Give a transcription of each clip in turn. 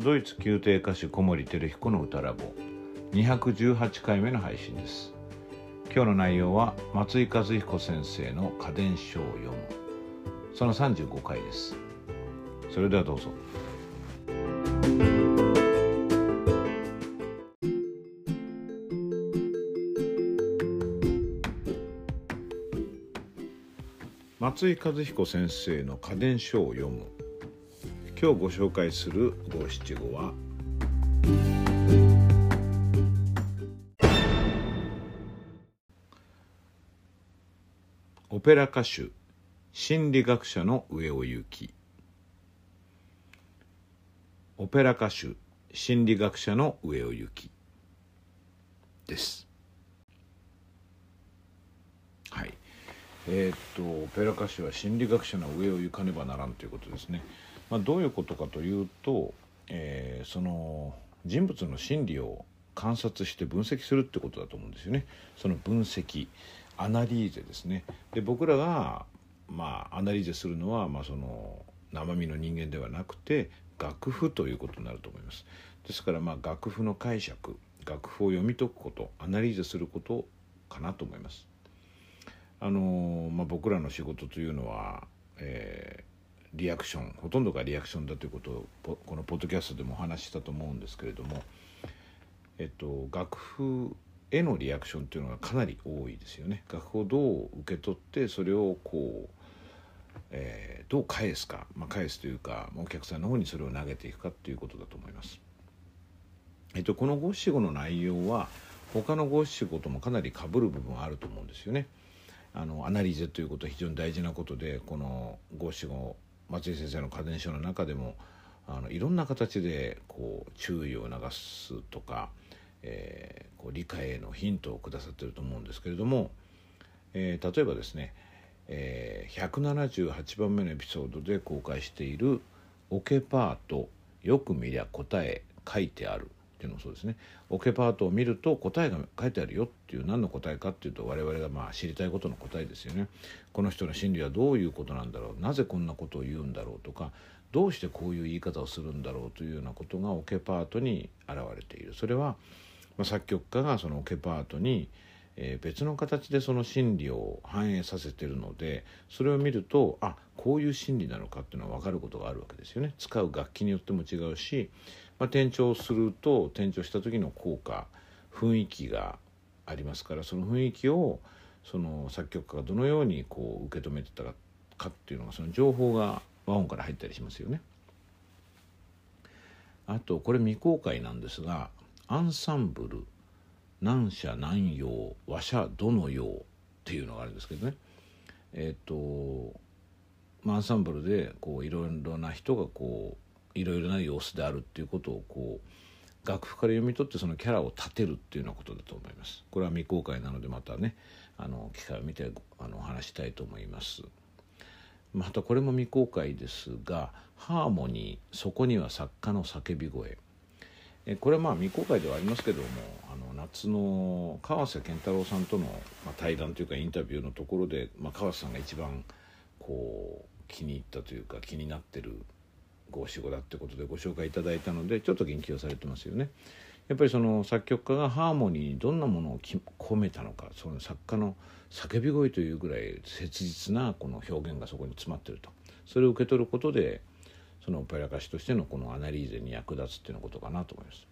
ドイツ宮廷歌手小森照彦の歌ラボ218回目の配信です。今日の内容は松井和彦先生の家電書を読む。その35回です。それではどうぞ。松井和彦先生の家電書を読む。今日ご紹介する五七五は。オペラ歌手心理学者の上尾由紀オペラ歌手心理学者の上尾由紀です。はい。えー、っとオペラ歌手は心理学者の上を行かねばならんということですね。まあ、どういうことかというと、えー、その人物の心理を観察して分析するってことだと思うんですよね。その分析アナリーゼですね。で僕らがまあアナリーゼするのはまあその生身の人間ではなくて楽譜ということになると思います。ですからまあ楽譜の解釈楽譜を読み解くことアナリーゼすることかなと思います。あのまあ、僕らの仕事というのは、えリアクションほとんどがリアクションだということをこのポッドキャストでもお話ししたと思うんですけれども、えっと、楽譜へのリアクションっていうのがかなり多いですよね。楽譜をどう受け取ってそれをこう、えー、どう返すか、まあ、返すというかお客さんの方にそれを投げていくかっていうことだと思います。えっと、この五七五の内容は他の五七五ともかなりかぶる部分はあると思うんですよね。あのアナリーゼということは非常に大事なことでこの五七五松井先生の家電書の中でもあのいろんな形でこう注意を促すとか、えー、こう理解へのヒントをくださってると思うんですけれども、えー、例えばですね、えー、178番目のエピソードで公開している「オケパートよく見りゃ答え書いてある」っていうのもそうですね。オケパートを見ると答えが書いてあるよっていう何の答えかっていうと我々がまあ知りたいことの答えですよね。この人の心理はどういうことなんだろう。なぜこんなことを言うんだろうとかどうしてこういう言い方をするんだろうというようなことがオケパートに現れている。それは、ま、作曲家がそのオケパートにえ、別の形でその心理を反映させてるのでそれを見るとあこういう心理なのかっていうのは分かることがあるわけですよね。使う楽器によっても違うしまあ、転調すると転調した時の効果雰囲気がありますからその雰囲気をその作曲家がどのようにこう受け止めてたかっていうのがその情報が和音から入ったりしますよね。あとこれ未公開なんですがアンサンブル何社何用和社どの用っていうのがあるんですけどねえっ、ー、と、まあ、アンサンブルでこういろいろな人がこういろいろな様子であるっていうことをこう楽譜から読み取ってそのキャラを立てるっていうようなことだと思います。これは未公開なのでまたねあの機会を見てあの話したいと思います。またこれも未公開ですが「ハーモニーそこには作家の叫び声」えこれはまあ未公開ではありますけどもあの夏の川瀬健太郎さんとの、まあ、対談というかインタビューのところで、まあ、川瀬さんが一番こう気に入ったというか気になってる五七五だってことでご紹介いただいたのでちょっと言及されてますよね。やっぱりその作曲家がハーモニーにどんなものを込めたのかその作家の叫び声というぐらい切実なこの表現がそこに詰まってるとそれを受け取ることでそのオペラ歌手としてのこのアナリーゼに役立つっていうようなことかなと思います。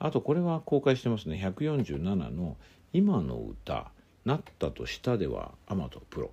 あとこれは公開してますね147の「今の歌なったとしたではアマトプロ」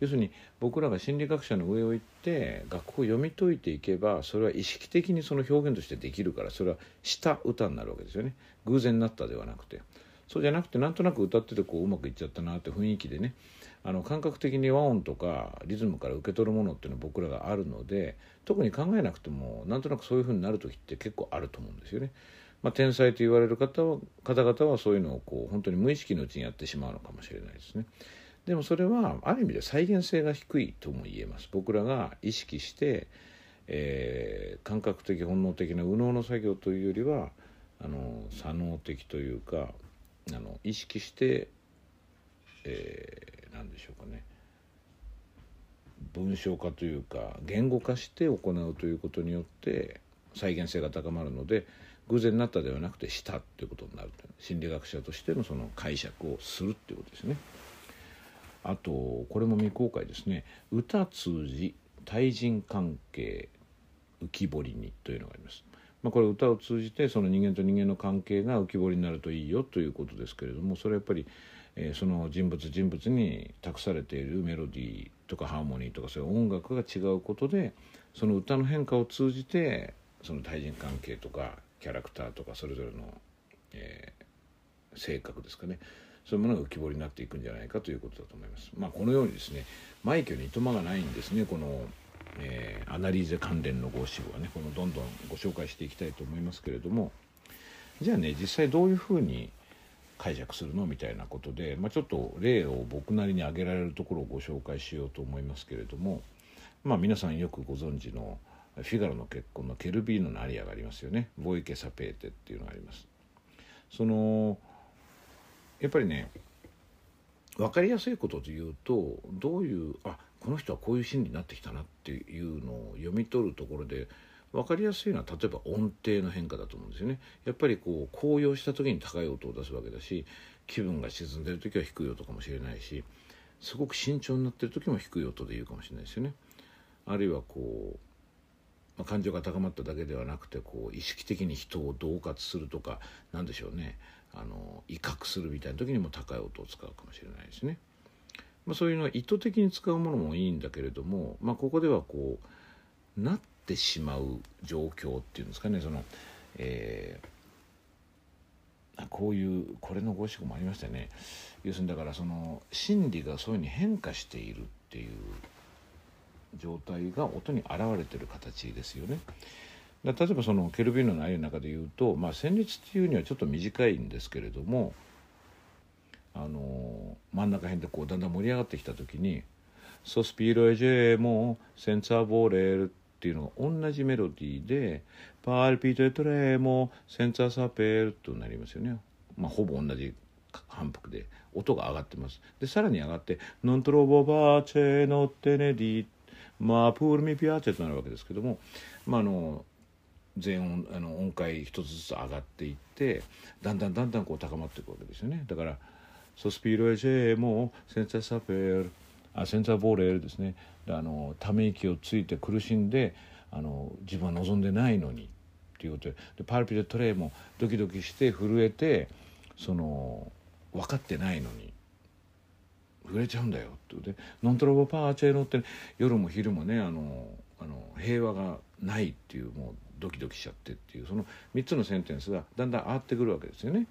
要するに僕らが心理学者の上を行って楽譜を読み解いていけばそれは意識的にその表現としてできるからそれはした歌になるわけですよね偶然になったではなくてそうじゃなくてなんとなく歌っててこううまくいっちゃったなって雰囲気でねあの感覚的に和音とかリズムから受け取るものっていうのは僕らがあるので特に考えなくてもなんとなくそういうふうになる時って結構あると思うんですよね。まあ、天才と言われる方は方々はそういうのをこう本当に無意識のうちにやってしまうのかもしれないですね。でもそれはある意味で再現性が低いとも言えます。僕らが意識して、えー、感覚的本能的な右脳の作業というよりはあの左脳的というかあの意識して、えー、何でしょうかね。文章化というか言語化して行うということによって再現性が高まるので偶然になったではなくてしたっていうことになる心理学者としてのその解釈をするっていうことですね。あとこれも未公開ですね「歌通じ対人関係浮き彫りに」というのがあります。まあ、これ歌を通じてその人間と人間の関係が浮き彫りになるといいよということですけれどもそれはやっぱり、え、その人物人物に託されているメロディーとかハーモニーとかそういう音楽が違うことでその歌の変化を通じてその対人関係とかキャラクターとかそれぞれの、え、性格ですかねそういうものが浮き彫りになっていくんじゃないかということだと思います。まあ、このようにですね枚挙にいとまがないんですねこの、えー、アナリーゼ関連の五七五はねこのどんどんご紹介していきたいと思いますけれどもじゃあね実際どういうふうに解釈するのみたいなことで、まあ、ちょっと例を僕なりに挙げられるところをご紹介しようと思いますけれども、まあ、皆さんよくご存知の「フィガロの結婚のケルビーノのアリアがありますよねボイケ・サペーテっていうのがありますそのやっぱりね分かりやすいことで言うとどういうあこの人はこういう心理になってきたなっていうのを読み取るところで分かりやすいのは例えば音程の変化だと思うんですよね。やっぱりこう高揚した時に高い音を出すわけだし気分が沈んでる時は低い音かもしれないしすごく慎重になってる時も低い音で言うかもしれないですよね。あるいはこうまあ、感情が高まっただけではなくてこう意識的に人を恫喝するとか何でしょうね。あの威嚇するみたいな時にも高い音を使うかもしれないですね。まあ、そういうのは意図的に使うものもいいんだけれども、まあ、ここではこうなってしまう状況っていうんですかねその、えー、こういうこれの五七五もありましたよね要するにだからその心理がそういうふうに変化しているっていう状態が音に現れてる形ですよね。例えばそのケルビーノの愛の中で言うと、まあ、旋律っていうにはちょっと短いんですけれどもあの真ん中辺でこうだんだん盛り上がってきた時に「 Sospiro e gemo senza voler」っていうのが同じメロディーで「 Palpito e tremo senza saper」となりますよね。まあ、ほぼ同じ反復で音が上がってます。でさらに上がって「 Non trovo pace notte né dì」 ma pur mi piace となるわけですけども、まあ、あの全音あの音階一つずつ上がっていってだんだんだんだんこう高まっていくわけですよね。だから「ソスピーロエジェもセンサーサペル」あセンサーボーレルですね。あのため息をついて苦しんであの自分は望んでないのにっていうことででパルピデトレイもドキドキして震えてその分かってないのに触れちゃうんだよってで「ノントロボパーチェロ」って夜も昼もねあのあの平和がないっていうもうドキドキしちゃってっていうその3つのセンテンスがだんだん上がってくるわけですよね。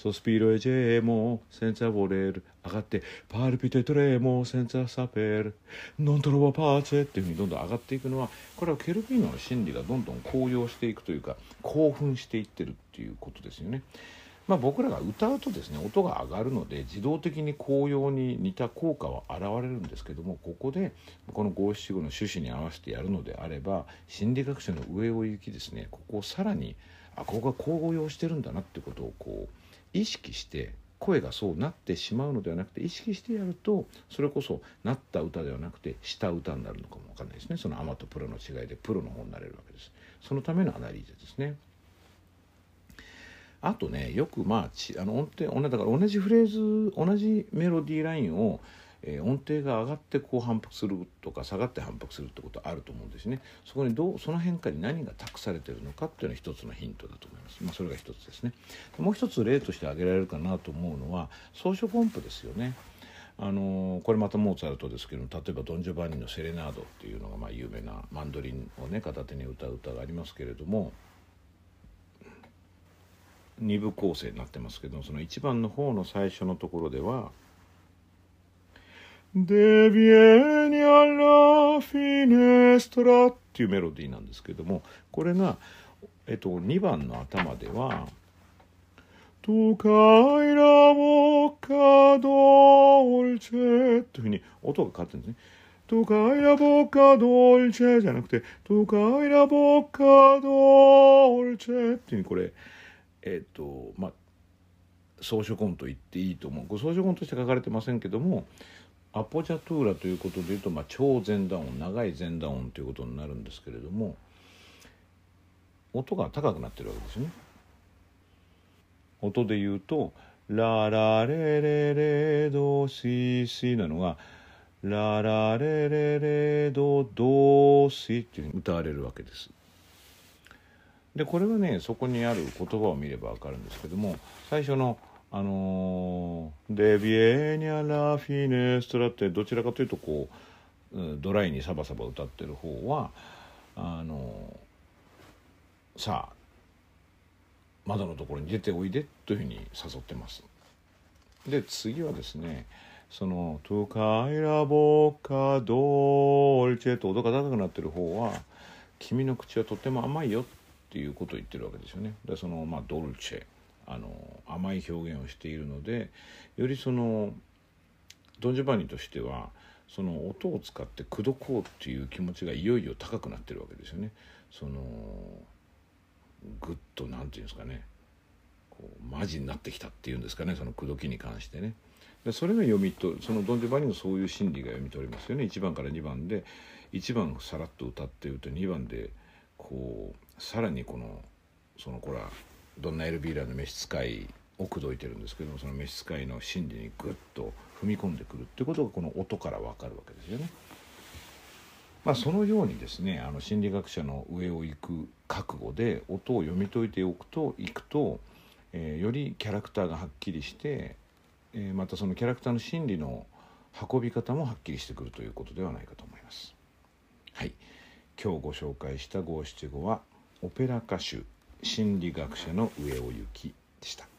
ソスピーロエジェーモセンサーボレール上がってパールピテトレーモセンサーサペールノントロボパーチェっていうふうにどんどん上がっていくのはこれはケルビーノの心理がどんどん高揚していくというか興奮していってるっていうことですよね。まあ、僕らが歌うとですね音が上がるので自動的に紅葉に似た効果は現れるんですけどもここでこの五七五の趣旨に合わせてやるのであれば心理学者の上を行きですねここをさらにあここが紅葉してるんだなってことをこう意識して声がそうなってしまうのではなくて意識してやるとそれこそなった歌ではなくてした歌になるのかもわかんないですねそのアマとプロの違いでプロの方になれるわけですそのためのアナリーゼですね。あとねよくまああの音程だから同じフレーズ同じメロディーラインを、えー、音程が上がってこう反復するとか下がって反復するってことあると思うんですね。そこにどうその変化に何が託されてるのかっていうのは一つのヒントだと思います、まあ、それが一つですね。もう一つ例として挙げられるかなと思うのは装飾音符ですよね。あのこれまたモーツァルトですけど例えばドン・ジョバンニの「セレナード」っていうのがまあ有名なマンドリンをね片手に歌う歌がありますけれども2部構成になってますけどその1番の方の最初のところでは「デビエニアラフィネストラ」っていうメロディーなんですけどもこれが、えっと、2番の頭では「トカイラボカドルチェ」というふうに音が変わってるんですね。トカイラボカドルチェじゃなくて、トカイラボカドルチェっていうふうにこれ、えっ、ー、とまあ装飾音と言っていいと思う装飾音として書かれてませんけどもアポジャトゥーラということでいうと、まあ、超前段音長い前段音ということになるんですけれども音が高くなってるわけですね。音で言うと「ララレレレドシシ」なのが「ララレレレドドシ」っていうふうに歌われるわけです。でこれはねそこにある言葉を見れば分かるんですけども最初の「あのー、デビエニャラフィネストラ」ってどちらかというとこうドライにサバサバ歌ってる方はあの、さあ窓のところに出ておいでというふうに誘ってます。で次はですねその「トゥカイラボカドルチェ」と音が高くなってる方は「君の口はとっても甘いよ」っていうことを言ってるわけですよね。でその、まあ、ドルチェあの甘い表現をしているのでよりそのドン・ジョバンニとしてはその音を使って口説こうっていう気持ちがいよいよ高くなってるわけですよね。そのぐっと何て言うんですかねこうマジになってきたっていうんですかねその口説きに関してね。でそれが読みとそのドン・ジョバニのそういう心理が読み取れますよね1番から2番で1番をさらっと歌ってると2番でこうさらにこのそのこれはどんなエルビーラの召使いを口説いてるんですけどもその召使いの心理にぐっと踏み込んでくるってことがこの音から分かるわけですよね。まあ、そのようにですねあの心理学者の上を行く覚悟で音を読み解いておくといくと、えー、よりキャラクターがはっきりして、えー、またそのキャラクターの心理の運び方もはっきりしてくるということではないかと思います。はい、今日ご紹介した五七五はオペラ歌手心理学者の上尾由紀でした。